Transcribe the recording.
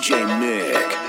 DJ Mick.